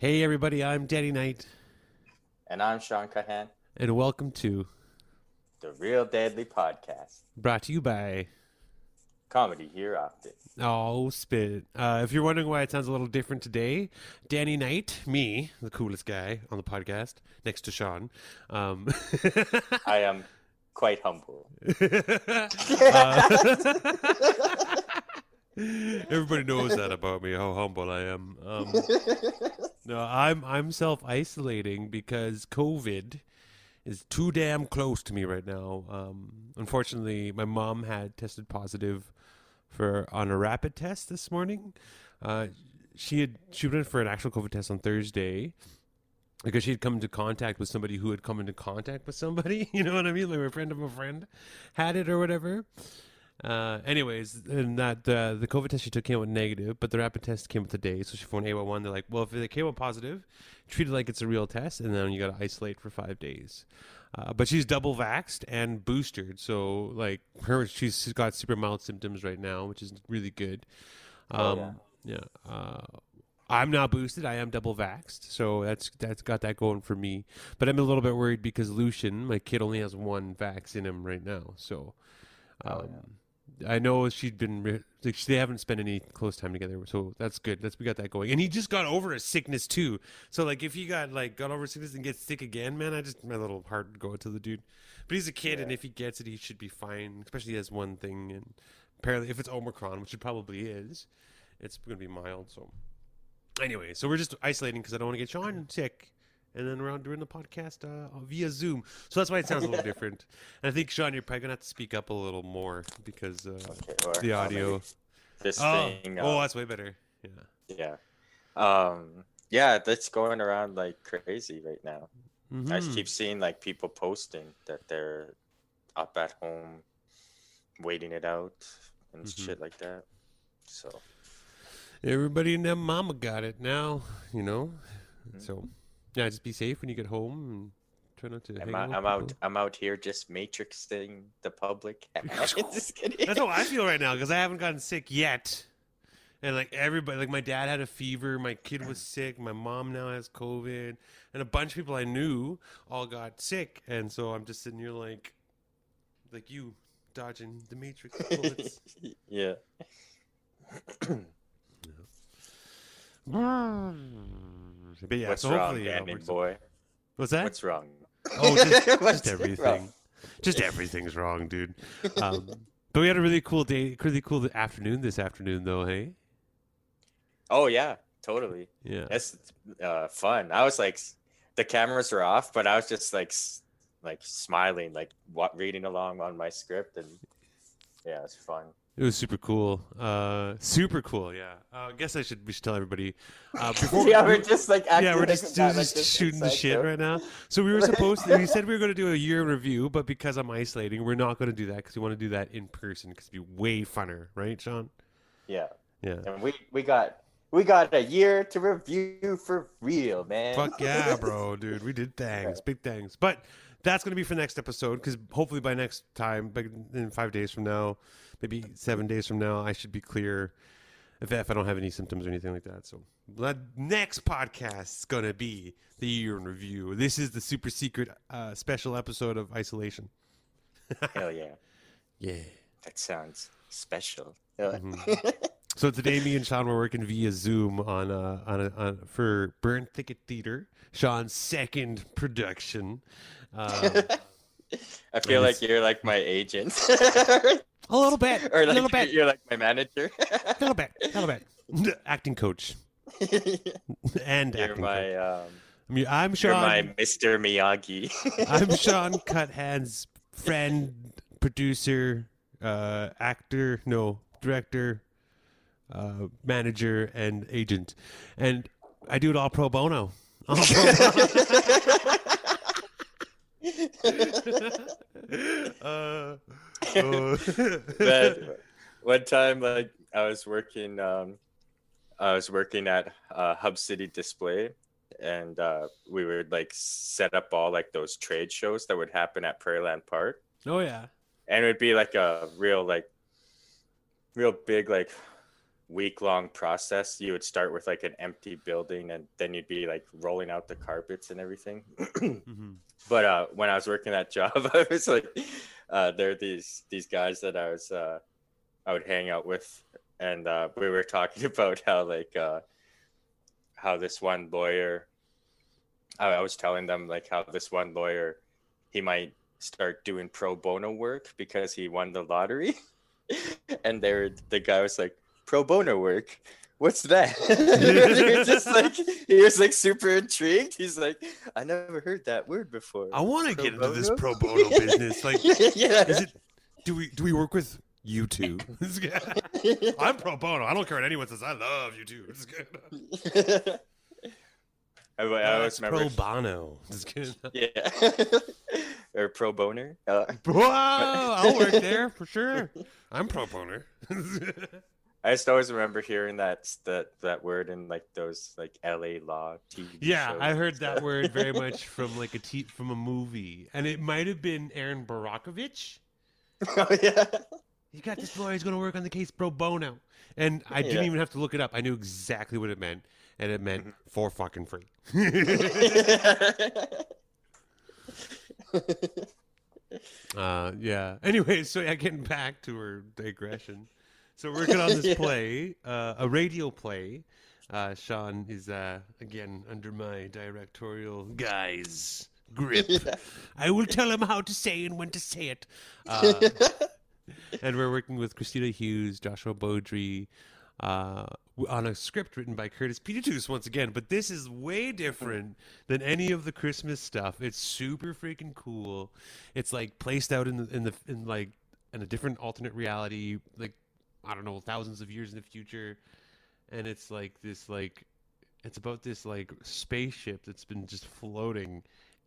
Hey, everybody, I'm Danny Knight, And I'm Sean Cuthand, and welcome to the Real Deadly Podcast. Brought to You by Comedy here often. Oh Spit. Uh, if you're wondering why it sounds a little different today, Danny Knight, me, the coolest guy on the podcast, next to Sean. Um, I am quite humble. uh, everybody knows that about me, how humble I am. Um, no, I'm I'm self isolating because COVID is too damn close to me right now. Um, unfortunately, my mom had tested positive for on a rapid test this morning. Uh, she had she went in for an actual COVID test on Thursday because she had come into contact with somebody who had come into contact with somebody. You know what I mean? Like a friend of a friend had it or whatever. Uh, anyways, and that uh, the COVID test she took came out negative, but the rapid test came out today. So she phoned A1. They're like, well, if it came out positive, treat it like it's a real test, and then you got to isolate for five days. Uh, but she's double vaxxed and boosted, so like her, she's got super mild symptoms right now, which is really good. Um, Oh, yeah. Uh, I'm not boosted. I am double vaxxed, so that's that's got that going for me. But I'm a little bit worried because Lucian, my kid, only has one vax in him right now. So, um, Oh, I know she'd been re- like they haven't spent any close time together, so that's good. That's we got that going. And he just got over a sickness too. So like if he got like got over sickness and gets sick again, man, I just my little heart would go to the dude. But he's a kid, and if he gets it, he should be fine. Especially he has one thing, and apparently if it's Omicron, which it probably is, it's gonna be mild. So anyway, so we're just isolating because I don't want to get Sean sick. And then we're on the podcast uh, via Zoom, so that's why it sounds a little different. And I think Sean, you're probably gonna have to speak up a little more because uh, Okay, the audio. This Oh, thing. oh, uh, that's way better. Yeah. yeah. Um. Yeah, that's going around like crazy right now. I Mhm. keep seeing like people posting that they're up at home, waiting it out and Mhm. shit like that. So Everybody and their mama got it now, you know. Mhm. So yeah, just be safe when you get home and try not to. I'm hang out, I'm out. I'm out here just matrixing the public. just kidding. That's how I feel right now because I haven't gotten sick yet. And like everybody, like my dad had a fever, my kid was sick, my mom now has COVID, and a bunch of people I knew all got sick, and so I'm just sitting here like, like you, dodging the matrix bullets. yeah. Hmm. But yeah, What's so wrong, hopefully, Danny works out. boy? What's that? What's wrong? Oh, just, just everything. wrong? Just everything's wrong, dude. Um, but we had a really cool day, really cool afternoon this afternoon, though. Hey, Oh yeah, totally. yeah. That's uh, fun. I was like, the cameras were off, but I was just like, like smiling, like what, reading along on my script, and yeah, it's fun. It was super cool. Uh, super cool. Yeah. Uh, I guess I should we should tell everybody. Uh, before yeah, we- we're just like yeah, we're like just, we're just shooting the shit right now. So we were supposed to. We said we were going to do a year review, but because I'm isolating, we're not going to do that because we want to do that in person because it'd be way funner, right, Sean? Yeah, Yeah. and we we got we got a year to review for real, man. Fuck yeah, bro, dude. We did things, big things. But that's going to be for next episode because hopefully by next time, like in five days from now, maybe seven days from now, I should be clear if, if I don't have any symptoms or anything like that. So that next podcast is going to be the year in review. This is the super secret uh, special episode of Isolation. Hell yeah, Yeah. that sounds special. Mhm. So today, me and Sean were working via Zoom on uh on, a, on for Burnt Thicket Theater, Sean's second production. Um, I feel like you're like my agent, a little bit, or a little bit, you're like my manager. a little bit, a little bit. Acting coach and you're acting coach. my um, I mean, I'm you're my Mr. Miyagi. I'm Sean Cuthand's friend, producer, uh, actor, no, director, uh, manager, and agent, and I do it all pro bono. All pro bono. uh, But one time, like I was working, um, I was working at uh, Hub City Display, and uh, we would like set up all like those trade shows that would happen at Prairieland Park, oh yeah, and it would be like a real like, real big like week long process. You would start with like an empty building, and then you'd be like rolling out the carpets and everything. hmm but uh, when I was working that job, I was like, uh, there are these these guys that I was uh, I would hang out with, and uh, we were talking about how like uh, how this one lawyer, I, I was telling them like how this one lawyer, he might start doing pro bono work because he won the lottery, and there the guy was like pro bono work. What's that? he was just like he was like super intrigued. He's like, I never heard that word before. I want to get into this pro bono business. Like, yeah. is it? Do we do we work with you two? I'm pro bono. I don't care what anyone says. I love you two. It's good. I, I always remember. pro bono. Yeah. or pro boner. Uh, Wow, I'll work there for sure. I'm pro boner. I just always remember hearing that that that word in like those like LA law TV. yeah, I heard that word very much from like a t- from a movie, and it might have been Erin Brockovich. oh yeah. You got this lawyer who's going to work on the case pro bono, and I didn't Yeah. even have to look it up. I knew exactly what it meant, and it meant Mhm. for fucking free. Uh, yeah. Anyway, so yeah, getting back to our digression. So we're working on this Yeah. play, uh, a radio play. Uh, Sean is uh, again under my directorial guise grip. Yeah. I will tell him how to say and when to say it. Uh, and we're working with Christina Hughes, Joshua Beaudry, uh, on a script written by Curtis Peeteetuce once again. But this is way different than any of the Christmas stuff. It's super freaking cool. It's like placed out in the in the in like in a different alternate reality, like I don't know, thousands of years in the future. And it's like this like it's about this like spaceship that's been just floating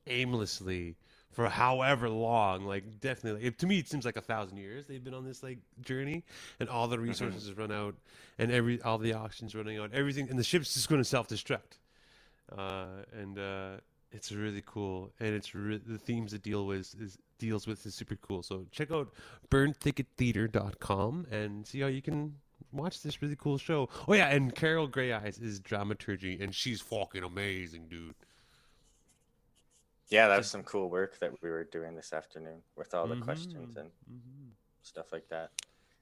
aimlessly for however long like definitely it, to me it seems like a thousand years they've been on this like journey. And all the resources have run out and every all the oxygen's running out everything and the ship's just going to self-destruct. Uh, and uh, it's really cool. And it's re- the themes it deal with is deals with is super cool so check out burntickettheater.com and see how you can watch this really cool show oh yeah and Carol Greyeyes is dramaturgy and she's fucking amazing dude yeah, that was some cool work that we were doing this afternoon with all the Mhm, questions and mhm. stuff like that.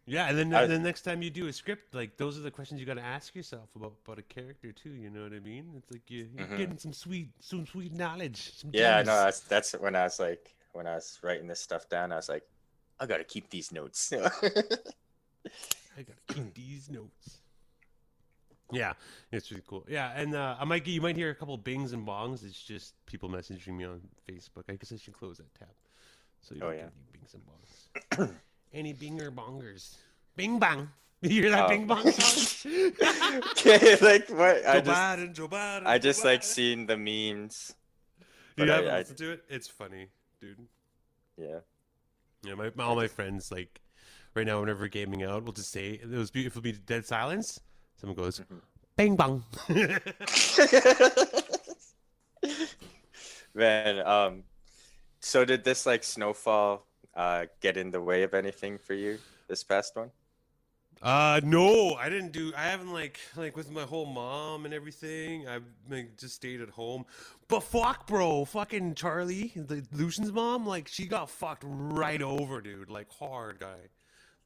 Yeah, and then I- the next time you do a script, like those are the questions you got to ask yourself about about a character too. You know what I mean? It's like you, you're Mhm. getting some sweet, some sweet knowledge. Some Yeah, gems. no, that's that's when I was like when I was writing this stuff down, I was like, I gotta keep these notes. I gotta keep these notes. Yeah, it's really cool. Yeah, and uh, I might you might hear a couple bings and bongs. It's just people messaging me on Facebook. I guess I should close that tab. So you Oh, don't yeah. get any bings and bongs. any binger bongers? Bing bang. You hear that Oh. bing bong song? okay, like what? I just Biden, Joe Biden, I Joe like seeing the memes. You haven't I- listened to it? It's funny, dude. Yeah. Yeah, my all my friends like right now whenever we're gaming out, we'll just say it was beautiful. Be dead silence. Someone goes, Mhm. "Bang bang." Man, um, so did this like snowfall uh get in the way of anything for you this past one? Uh, no, I didn't do. I haven't like like with my whole mom and everything. I've like just stayed at home. But fuck, bro, fucking Charlie, the Lucian's mom, like she got fucked right over, dude. Like hard guy.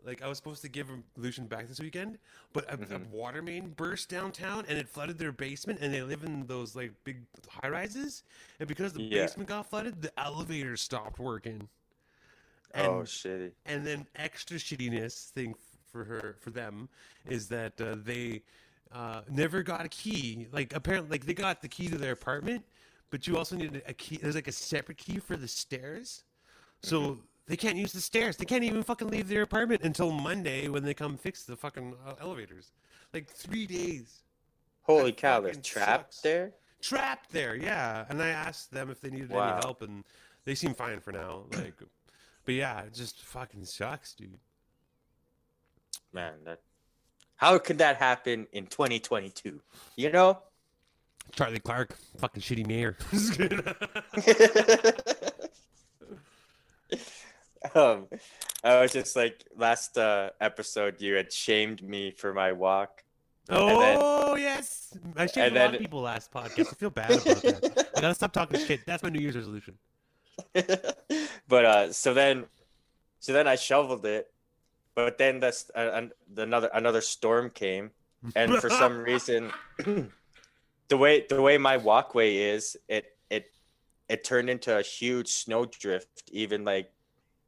Like I was supposed to give Lucian back this weekend, but a, a Mhm. water main burst downtown and it flooded their basement, and they live in those like big high rises, and because the Yeah. basement got flooded, the elevator stopped working. And, oh shitty. and then extra shittiness thing for her for them is that uh, they uh, never got a key. Like apparently, like they got the key to their apartment, but you also need a key. There's like a separate key for the stairs, so they can't use the stairs. They can't even fucking leave their apartment until Monday when they come fix the fucking uh, elevators. Like three days Holy that cow, they're trapped sucks. there? trapped there. Yeah, and I asked them if they needed Wow. any help, and they seem fine for now. Like, but yeah, it just fucking sucks, dude. Man, that how could that happen in 2022? You know? Charlie Clark, fucking shitty mayor. um, I was just like last uh, episode you had shamed me for my walk. Oh yes, I shamed a lot of people last podcast. I feel bad about that. I gotta stop talking shit. That's my New Year's resolution. but uh, so then, so then I shoveled it, but then that's uh, another another storm came, and for some reason, the way the way my walkway is, it it it turned into a huge snowdrift, even like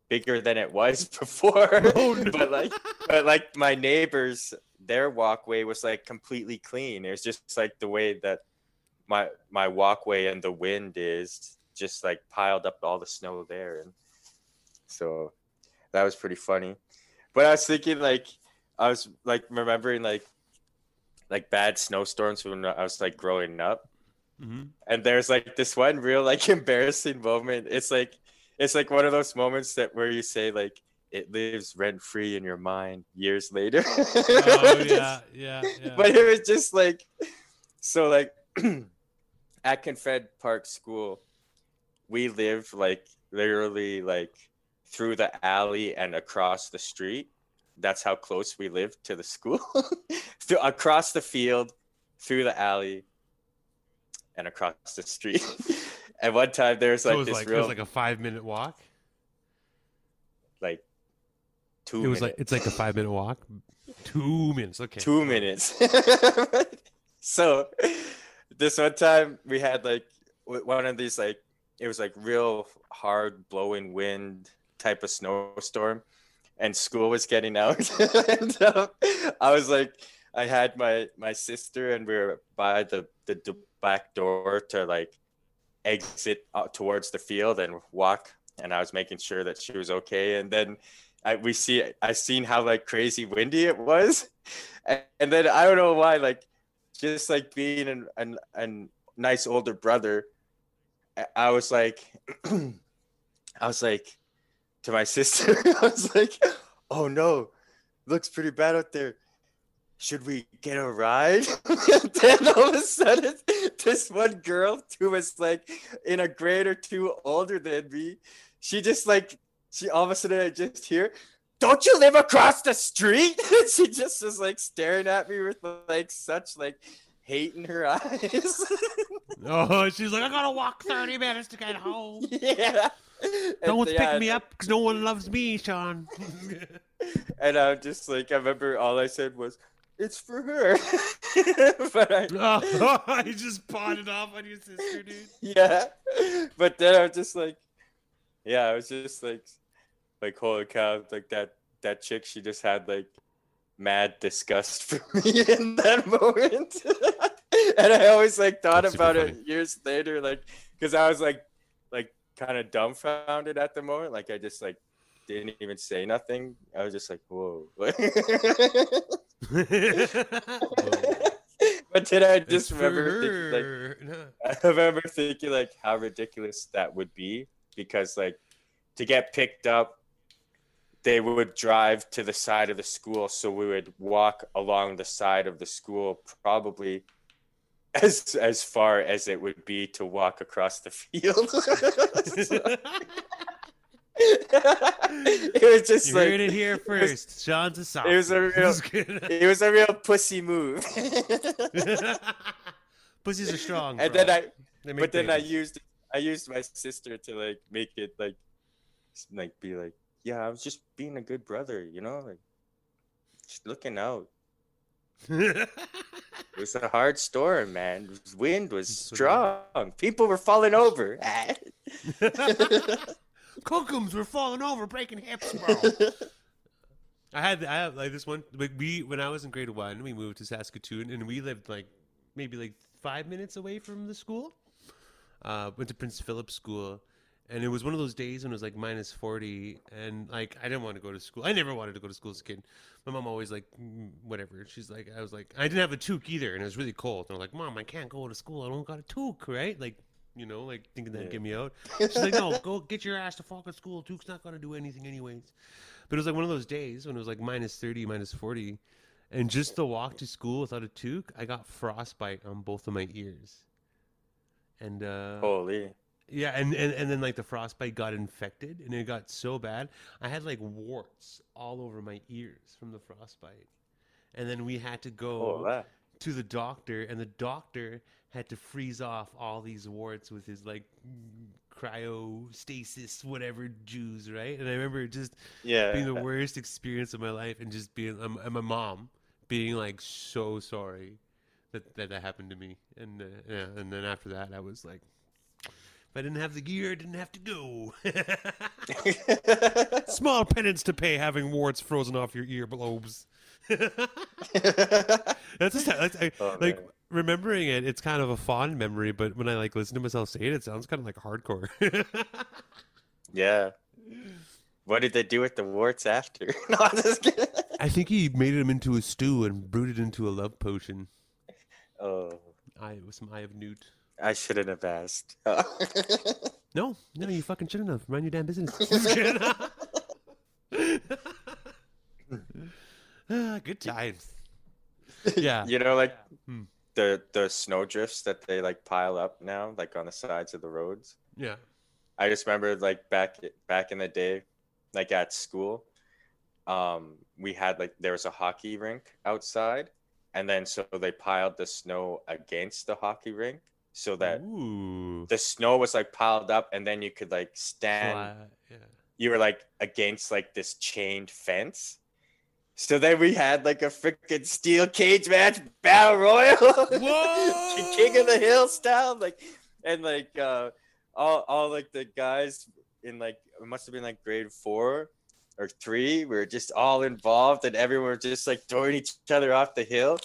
bigger than it was before. Oh, no. but like, but like my neighbors, their walkway was like completely clean. It was just like the way that my my walkway and the wind is just like piled up all the snow there and so that was pretty funny but i was thinking like i was like remembering like like bad snowstorms when i was like growing up Mhm. and there's like this one real like embarrassing moment it's like it's like one of those moments that where you say like it lives rent free in your mind years later Oh yeah, yeah, yeah. but it was just like so like at confed park school we live like literally like through the alley and across the street that's how close we live to the school through, across the field through the alley and across the street and one time there's so like it was this like it real was like a five minute walk. like two It was minutes like it's like a five minute walk. Two minutes. Okay. two minutes. so this one time we had like one of these like it was like real hard blowing wind type of snowstorm, and school was getting out, and um, I was like, I had my my sister and we were by the the back door to like exit towards the field and walk, and I was making sure that she was okay, and then. I, we see I seen how like crazy windy it was, and, and then I don't know why like just like being an an, an nice older brother, I was like, I was like to my sister, I was like, oh no, looks pretty bad out there. Should we get a ride? and then all of a sudden, this one girl who was like in a grade or two older than me, she just like she all of a sudden I just hear, "Don't you live across the street?" she just was like staring at me with like such like hate in her eyes. Oh, she's like, I gotta walk thirty minutes to get home. yeah. No one's yeah, picking me up because no one loves me, Sean. And I'm just like, I remember all I said was, "It's for her." but I, oh, I just pawned it off on your sister, dude. yeah. But then I was just like, yeah, I was just like, like holy cow, like that that chick, she just had like mad disgust for me in that moment. and I always like thought That's about it years later, like because I was like like kind of dumbfounded at the moment. Like I just like didn't even say nothing. I was just like, whoa. but then I just remember thinking, like like, I remember thinking like how ridiculous that would be because like to get picked up they would drive to the side of the school so we would walk along the side of the school probably as as far as it would be to walk across the field it was just you like heard it here it was- first. Sean's a soft. it was a real- it was a real pussy move Pussies are strong. and bro. then i but then I used I used my sister to like make it like like be like, yeah, I was just being a good brother, you know, like just looking out. It was a hard storm, man. Wind was strong. People were falling over. Kookums were falling over, breaking hips, bro. I had I have like this one. Like we when I was in grade one, we moved to Saskatoon, and we lived like maybe like five minutes away from the school. Uh, went to Prince Philip School, and it was one of those days when it was like minus forty, and like I didn't want to go to school. I never wanted to go to school as a kid. My mom always like "Mm, whatever. She's like I was like I didn't have a toque either, and it was really cold. And I'm like, Mom, I can't go to school. I don't got a toque, right? Like you know, like thinking that'd Yeah. get me out. She's like, no, go get your ass to fucking school. Duke's not gonna do anything anyways. But it was like one of those days when it was like minus thirty, minus forty, and just to walk to school without a toque, I got frostbite on both of my ears. And uh, Holy. Yeah, and, and and then like the frostbite got infected, and it got so bad. I had like warts all over my ears from the frostbite, and then we had to go Oh, to the doctor, and the doctor had to freeze off all these warts with his like cryostasis, whatever juice, right? And I remember just Yeah. being the worst experience of my life, and just being, um, and my mom being like so sorry that that, that happened to me, and uh, yeah, and then after that, I was like, I didn't have the gear, I didn't have to go. Small penance to pay having warts frozen off your earlobes. That's just that's, I, Oh, like man. remembering it. It's kind of a fond memory, but when I like listen to myself say it, it sounds kind of like hardcore. yeah. What did they do with the warts after? no. I think he made him into a stew and brewed it into a love potion. Oh, I with some eye of newt. I shouldn't have asked. No, no, you fucking shouldn't have. Mind your damn business. Ah, Good times. Yeah. you know, like Hmm. the the snow drifts that they like pile up now, like on the sides of the roads. Yeah. I just remember like back back in the day, like at school, um, we had like there was a hockey rink outside, and then so they piled the snow against the hockey rink so that Ooh. the snow was like piled up, and then you could like stand. Fly- yeah. You were like against like this chained fence. So then we had like a freaking steel cage match battle royal! King of the Hill style, like, and like uh, all all like the guys in like it must have been like grade four or three. We were just all involved, and everyone was just like throwing each other off the hill.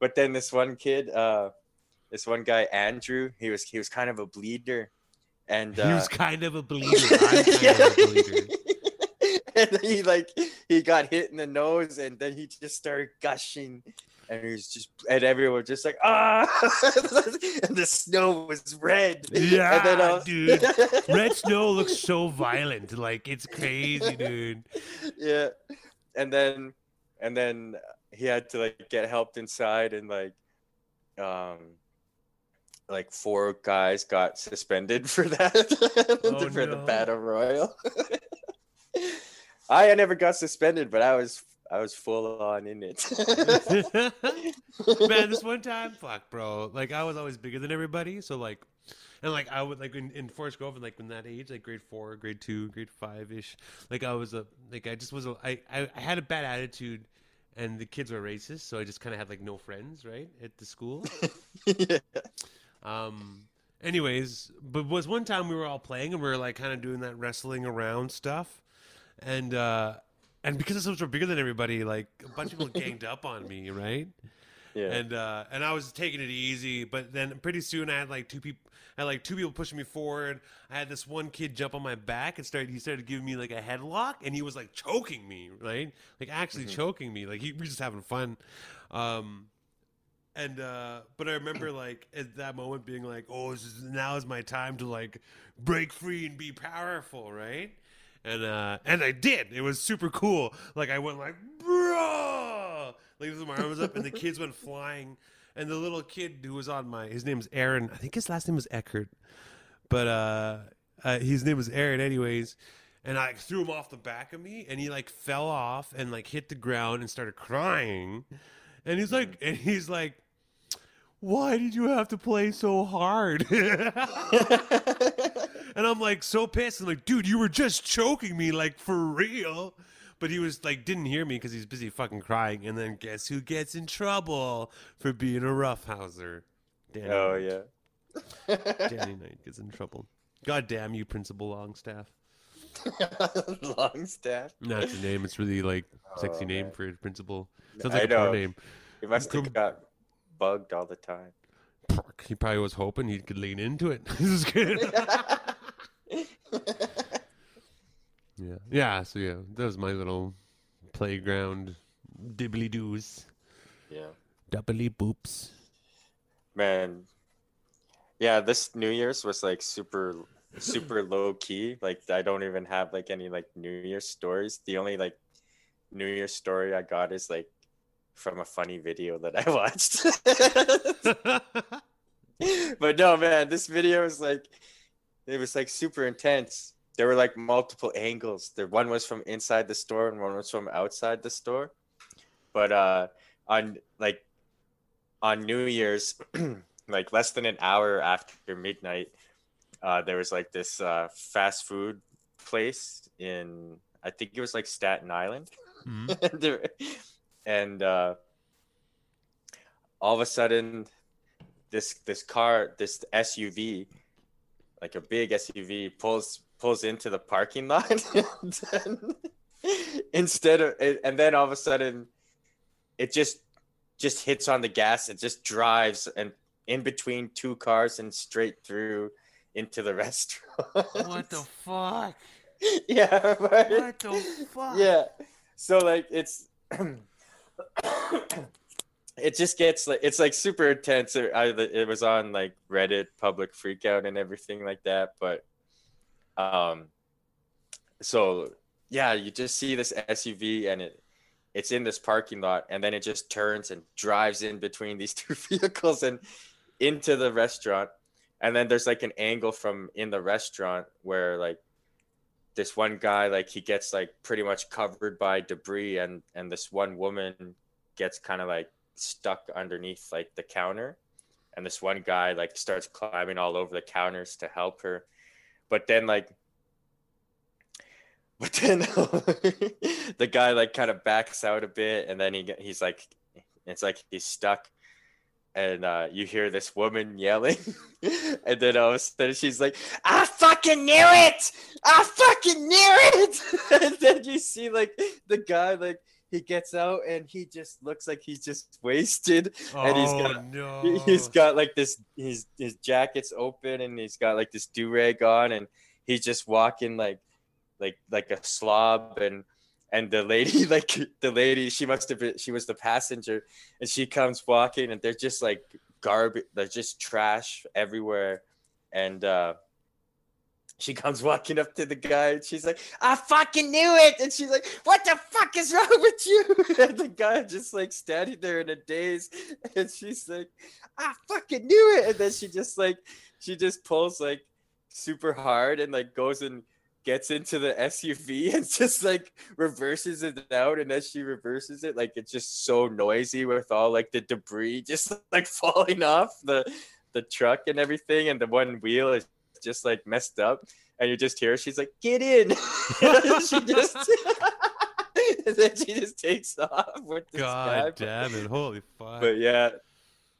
But then this one kid, uh, this one guy Andrew, he was he was kind of a bleeder, and uh, he was kind of a bleeder. I'm kind of a bleeder. and he like he got hit in the nose and then he just started gushing and he was just and everyone was just like ah and the snow was red Yeah, and then, uh, dude. Red snow looks so violent. Like it's crazy, dude. yeah and then and then he had to like get helped inside and like um like four guys got suspended for that Oh, for the battle royal i I never got suspended but i was i was full on in it Man, this one time, fuck, bro. Like I was always bigger than everybody, so like, and like I would like in, in Forest Grove, and like in that age, like grade four, grade two, grade five ish. Like I was a like I just was a I I, I had a bad attitude, and the kids were racist, so I just kind of had like no friends, right, at the school. yeah. Um. Anyways, but was one time we were all playing and we were like kind of doing that wrestling around stuff, and uh, and because I was bigger than everybody, like a bunch of people ganged up on me, right? yeah And uh, and I was taking it easy, but then pretty soon I had like two people. I had like two people pushing me forward. I had this one kid jump on my back and started. He started giving me like a headlock, and he was like choking me, right? Like actually choking me. Like he we were just having fun. Um, and uh but i remember like at that moment being like oh this is, now is my time to like break free and be powerful right? And uh and i did. It was super cool. Like i went like bro like with my arms up and the kids went flying. And the little kid who was on my his name's aaron. I think his last name was eckert. But uh, uh his name was aaron anyways. And i threw him off the back of me and he like fell off and like hit the ground and started crying and he's like and he's like why did you have to play so hard? and I'm like so pissed. I'm like, dude, you were just choking me, like for real. But he was like, didn't hear me because he's busy fucking crying. And then guess who gets in trouble for being a roughhouser? Danny oh Knight. yeah Danny Knight gets in trouble. God damn you, Principal Longstaff. long staff Not your name. It's really like oh, sexy Oh, name man. for a principal. Sounds like a porn know. name. he must have got bugged all the time He probably was hoping he could lean into it. this is good. Yeah. Yeah, so yeah, that was my little playground dibbly doos. yeah Doubly boops. man yeah this new year's was like super super low key like i don't even have like any like new year's stories the only like new year's story i got is like from a funny video that i watched but no man this video is like it was like super intense. There were like multiple angles. The one was from inside the store and one was from outside the store. But uh on like on New Year's, like less than an hour after midnight, uh, there was like this uh, fast food place in I think it was like Staten Island, Mhm. and uh, all of a sudden, this this car, this SUV, like a big SUV, pulls pulls into the parking lot, and then, instead of and then all of a sudden, it just just hits on the gas. And just drives and in between two cars and straight through into the restaurant. What the fuck? yeah, right? What the fuck? Yeah. So like it's it just gets like it's like super intense. It, I, it was on like Reddit public freakout and everything like that, but um so yeah, you just see this SUV and it it's in this parking lot and then it just turns and drives in between these two vehicles and into the restaurant and then there's like an angle from in the restaurant where like this one guy like he gets like pretty much covered by debris and and this one woman gets kind of like stuck underneath like the counter. And this one guy like starts climbing all over the counters to help her. But then like but then the guy like kind of backs out a bit and then he he's like it's like he's stuck and uh, you hear this woman yelling and then all of a sudden she's like i fucking knew it i fucking knew it and then you see like the guy like he gets out and he just looks like he's just wasted and he's got- no. he- he's got like this his his jacket's open and he's got like this do-rag on and he's just walking like like like a slob and and the lady like the lady she must have been she was the passenger and she comes walking and they're just like garbage they're just trash everywhere and uh she comes walking up to the guy and she's like, I fucking knew it. And she's like, What the fuck is wrong with you? And the guy just like standing there in a daze. And she's like, I fucking knew it. And then she just like, she just pulls like super hard and like goes and gets into the SUV and just like reverses it out. And as she reverses it, like it's just so noisy with all like the debris just like falling off the the truck and everything. And the one wheel is just like messed up and you just hear she's like get in she just and then she just takes off with this guy God damn it! Holy fuck! but yeah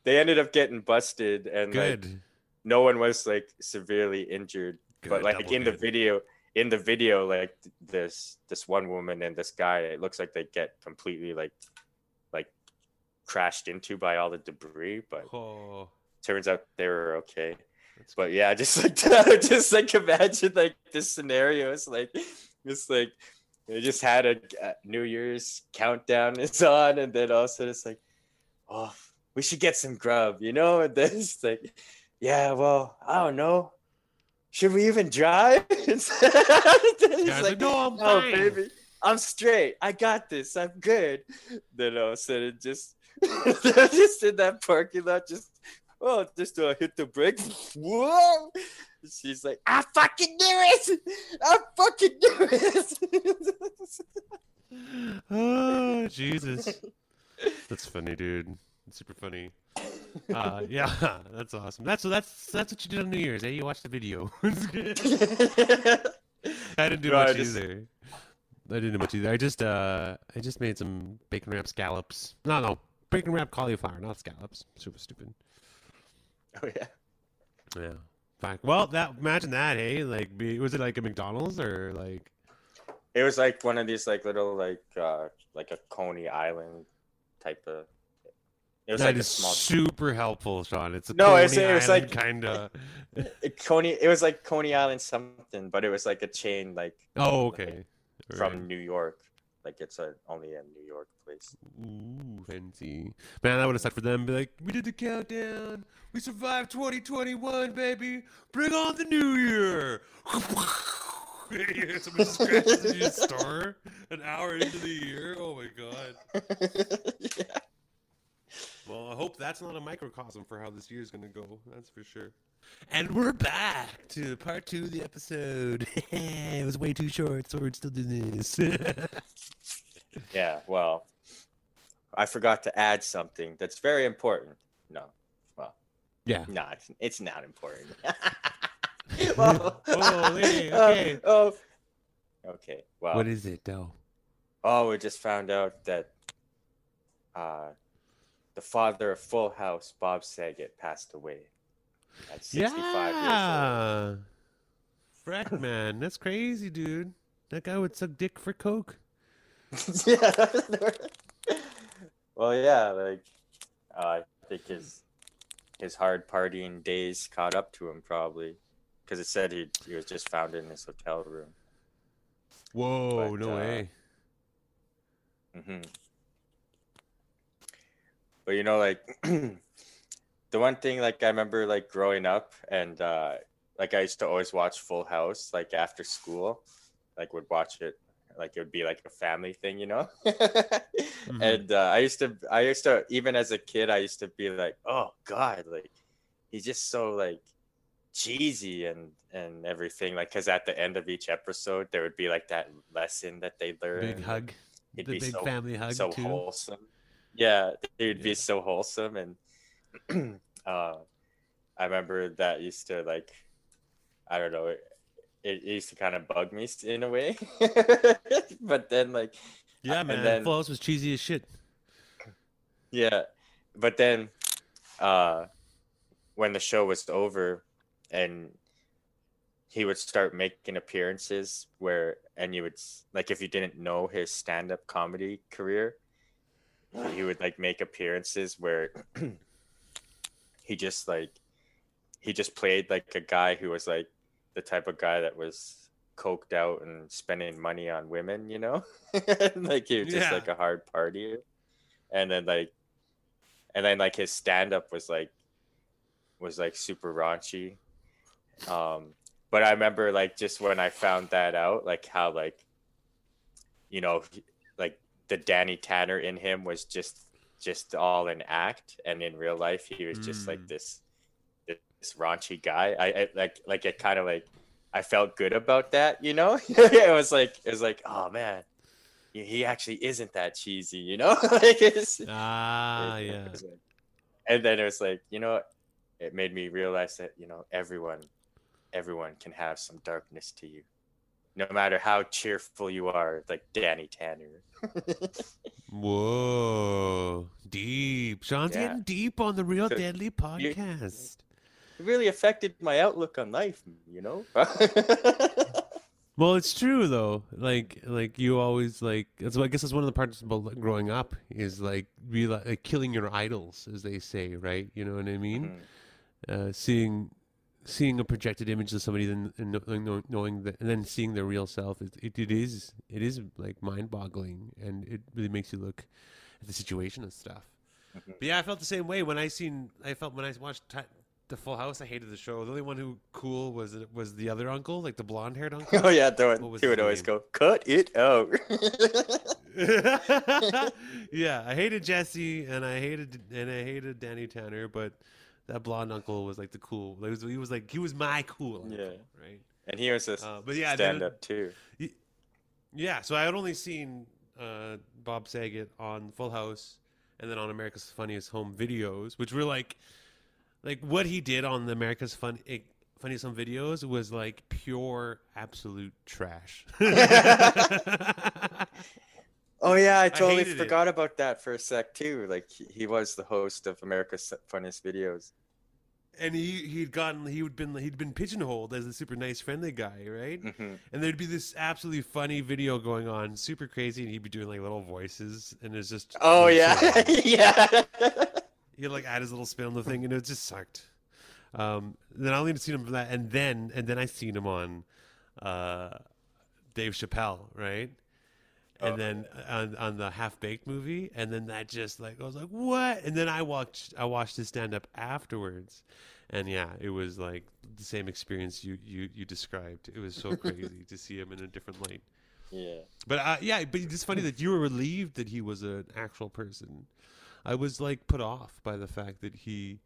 they ended up getting busted and like good. no one was like severely injured good. but like in the video in the video like this this one woman and this guy it looks like they get completely like like crashed into by all the debris but Oh, turns out they were okay that's but yeah, just like just like imagine like this scenario. It's like it's like they just had a, New Year's countdown it's on, and then all of a sudden it's like, oh, we should get some grub, you know? And then it's like, yeah, well, I don't know. Should we even drive? It's like, no, I'm no, fine. baby, I'm straight. I got this. I'm good. Then all of a sudden, just just in that parking lot, just oh, just uh, hit the brake. Whoa! She's like, I fucking knew it. I fucking knew it. oh Jesus, that's funny, dude. That's super funny. Uh, yeah, that's awesome. That's that's that's what you did on New Year's, eh? You watched the video. I didn't do No, I much just- either. I didn't do much either. I just uh, I just made some bacon wrap scallops. No, no, bacon wrap cauliflower, not scallops. Super stupid. oh yeah. Yeah. Fine. Well, that imagine that, hey? Like, be, was it like a McDonald's or like? It was like one of these like little like uh like a Coney Island type of. It was That like is super helpful, Sean. It's a No, Coney it was Island like- kind of. Coney. It was like Coney Island something, but it was like a chain like Oh, okay. from Right. New York. Like it's a only a New York place. Ooh, fancy. Man, that would have sucked for them. Be like, we did the countdown. We survived 2021, baby. Bring on the new year. Somebody into your store an hour into the year. Oh my god. yeah. Well, I hope that's not a microcosm for how this year's going to go. That's for sure. And we're back to part two of the episode. it was way too short, so we're still doing this. Yeah, well, I forgot to add something that's very important. No, well, yeah. no, it's, it's not important. Oh, hey, okay. oh, okay. Well, What is it, though? oh, we just found out that uh, the father of Full House, Bob Saget, passed away at 65 years old. Yeah. Man. That's crazy, dude. That guy would suck dick for Coke. yeah. well, yeah, like uh, I think his his hard partying days caught up to him probably because it said he he was just found in his hotel room. Whoa, But, no uh, way. hmm But you know, like the one thing, like I remember, like growing up, and uh, like I used to always watch Full House, like after school, like would watch it, like it would be like a family thing, you know. And uh, I used to, I used to, even as a kid, I used to be like, oh God, like he's just so like cheesy and and everything, like because at the end of each episode there would be like that lesson that they learned. Big hug. It'd the be big so family hug, so too. wholesome. Yeah, it would Yeah. be so wholesome, and uh, I remember that used to like, I don't know, it, it used to kind of bug me in a way, but then like, Yeah, man. then- House was cheesy as shit. yeah, but then, uh, when the show was over, and he would start making appearances where, and you would like if you didn't know his stand-up comedy career, he would like make appearances where he just like he just played like a guy who was like the type of guy that was coked out and spending money on women, you know? like he was just Yeah. like a hard partier. And then like and then like his stand up was like was like super raunchy. Um but I remember like just when I found that out, like how like you know, the Danny Tanner in him was just just all an act and in real life he was just like Mm. this this raunchy guy. I, I like like it kind of like I felt good about that, you know? it was like it was like, oh man, he- he actually isn't that cheesy, you know? like it's, Ah, it- yeah. it like- and then it was like, you know, it made me realize that, you know, everyone everyone can have some darkness to you. No matter how cheerful you are, like Danny Tanner. Whoa. Deep. Sean's Yeah. getting deep on the Real So, Deadly podcast. It really affected my outlook on life, you know? Well, it's true though. Like, like you always like. That's what I guess that's one of the parts about growing up is like real like killing your idols, as they say, right? You know what I mean? Mhm. Uh, seeing, seeing a projected image of somebody, then and knowing, knowing that, and then seeing their real self. It, it, it is, it is like mind-boggling, and it really makes you look at the situation and stuff. Mhm. But yeah, I felt the same way when I seen. I felt when I watched Ti- the Full House. I hated the show. The only one who cool was it was the other uncle, like the blonde-haired uncle. Oh yeah, the one he would always name? go, cut it out. yeah, I hated Jesse and I hated and I hated Danny Tanner, but that blonde uncle was like the cool. He was, he was like he was my cool. Uncle, Yeah. right. and he was a Uh, but yeah, stand up too. Yeah, so I had only seen uh, Bob Saget on Full House and then on America's Funniest Home Videos, which were like, like what he did on the America's Fun eh, Funniest Home Videos was like pure absolute trash. Oh yeah, I totally hated it. forgot about that for a sec too. Like he, he was the host of America's Funniest Videos. And he he'd gotten he would been he'd been pigeonholed as a super nice friendly guy, right? hmm And there'd be this absolutely funny video going on, super crazy, and he'd be doing like little voices, and it's just Oh it was so yeah, yeah. he'd like add his little spin on the thing, and it just sucked. Um, then I only seen him from that, and then and then I seen him on uh, Dave Chappelle, right? And Oh. then on, on the Half Baked movie, and then that just like I was like, what? And then I watched I watched his stand up afterwards, and yeah, it was like the same experience you you you described. It was so crazy to see him in a different light. yeah. But uh, yeah, but it's funny that you were relieved that he was an actual person. I was like put off by the fact that he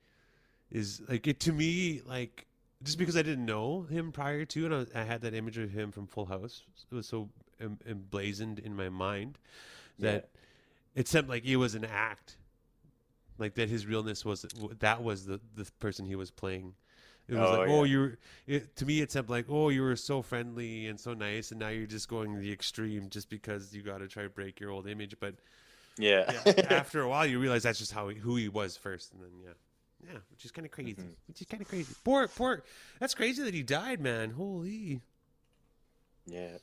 is like it to me like just because I didn't know him prior to, and I, I had that image of him from Full House. It was so em- emblazoned in my mind that it seemed like it was an act, like that his realness was that was the the person he was playing. It was Oh, like, oh, yeah. you're. It, to me, it seemed like, oh, you were so friendly and so nice, and now you're just going the extreme just because you got to try to break your old image. But Yeah. yeah, after a while, you realize that's just how he, who he was first, and then yeah, yeah, which is kind of crazy. Mhm. Which is kind of crazy. Poor, poor. That's crazy that he died, man. Holy, yeah.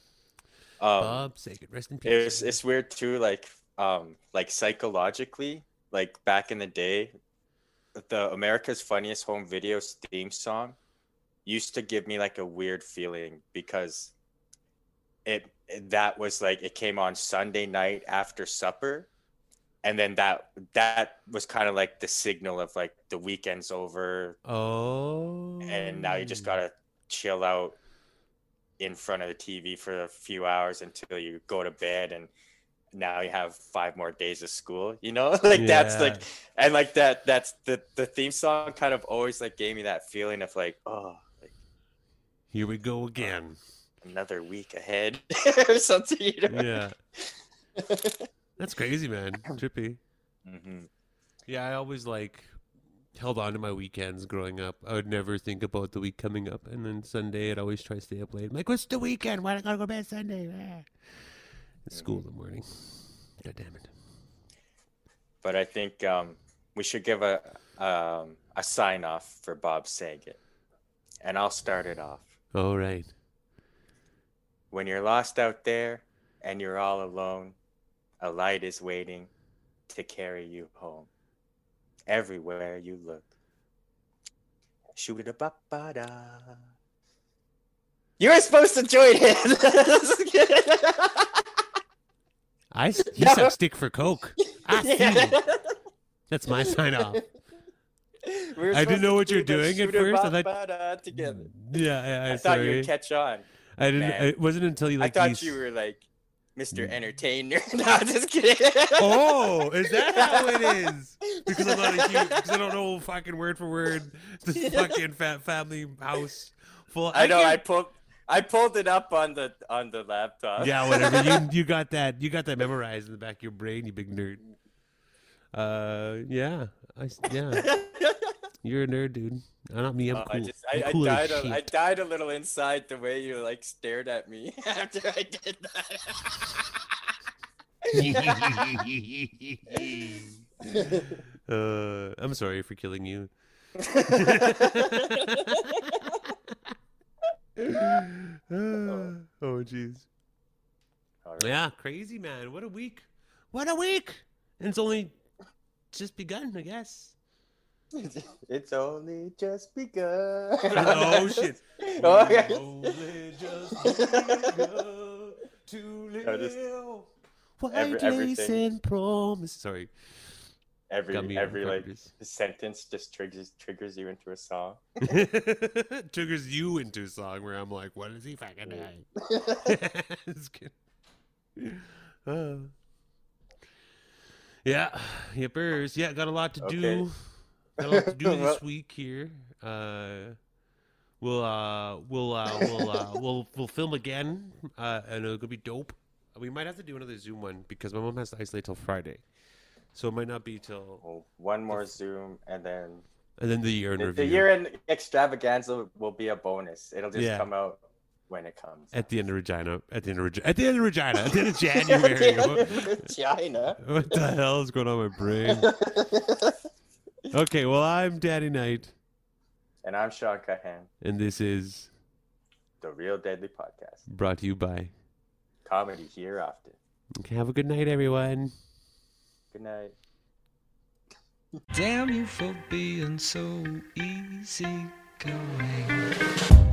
Um, Bob Saget, rest in peace. it's it's weird too like um like psychologically like back in the day the america's funniest home videos theme song used to give me like a weird feeling because it that was like it came on sunday night after supper and then that that was kind of like the signal of like the weekend's over oh, and now you just gotta chill out in front of the TV for a few hours until you go to bed, and now you have five more days of school. You know, like that's like, and like that. That's the the theme song kind of always like gave me that feeling of like, oh, like Here we go again. another week ahead or something. You know? Yeah, that's crazy, man. Trippy. hmm Yeah, I always like held on to my weekends growing up. I would never think about the week coming up, and then Sunday I'd always try to stay up late. I'm like, what's the weekend? Why don't I gotta go to bed Sunday? Ah. It's school in the morning. God damn it. But I think um, we should give a um, a sign off for Bob Saget, and I'll start it off. All right. When you're lost out there and you're all alone, a light is waiting to carry you home. Everywhere you look. Shoot it up, ba da. You were supposed to join it. I you No. stick for coke. I see you. That's my sign off. We I didn't know what you were do doing at first. I thought- together. Yeah, yeah. I, I thought you'd catch on. I didn't. man. It wasn't until you like. I you thought you were like Mr. Entertainer. no, I'm just kidding. Oh, is that how it is? Because I'm not a huge. Because I don't know fucking word for word the fucking fa- family house full. I know. I can't- pulled. I pulled it up on the on the laptop. yeah, whatever. You you got that. You got that memorized in the back of your brain. You big nerd. Uh, yeah. I yeah. You're a nerd, dude. Not me. I'm Uh, cool. I just I, cool I died a, I died a little inside the way you like stared at me after I did that. uh, I'm sorry for killing you. oh jeez. Right. Yeah, crazy man. What a week. What a week. And it's only just begun, I guess. It's only just begun. oh shit. Oh. We've only just begun to No, just- live. White every- everything. and promise. Sorry. every every like sentence just triggers triggers you into a song. triggers you into a song where I'm like, what is he fucking doing? Uh, yeah, yippers. Yeah, got a lot to do. Got a lot to do this week here. Uh, we'll uh, we'll uh, we'll uh, we'll we'll film again, uh, and it'll be dope. We might have to do another Zoom one because my mom has to isolate till Friday, so it might not be till Well, one more Zoom and then and then the year in the, review the year end extravaganza will be a bonus. It'll just Yeah. come out when it comes. at the end of Regina. At the end of Regina. At the end of Regina. At the end of January. China. what the hell is going on in my brain? Okay, well, I'm Daddy Knight, and I'm Sean Cuthand, and this is the Real Deadly Podcast. brought to you by. Comedy hereafter. Okay, have a good night, everyone. Good night. Damn you for being so easy going.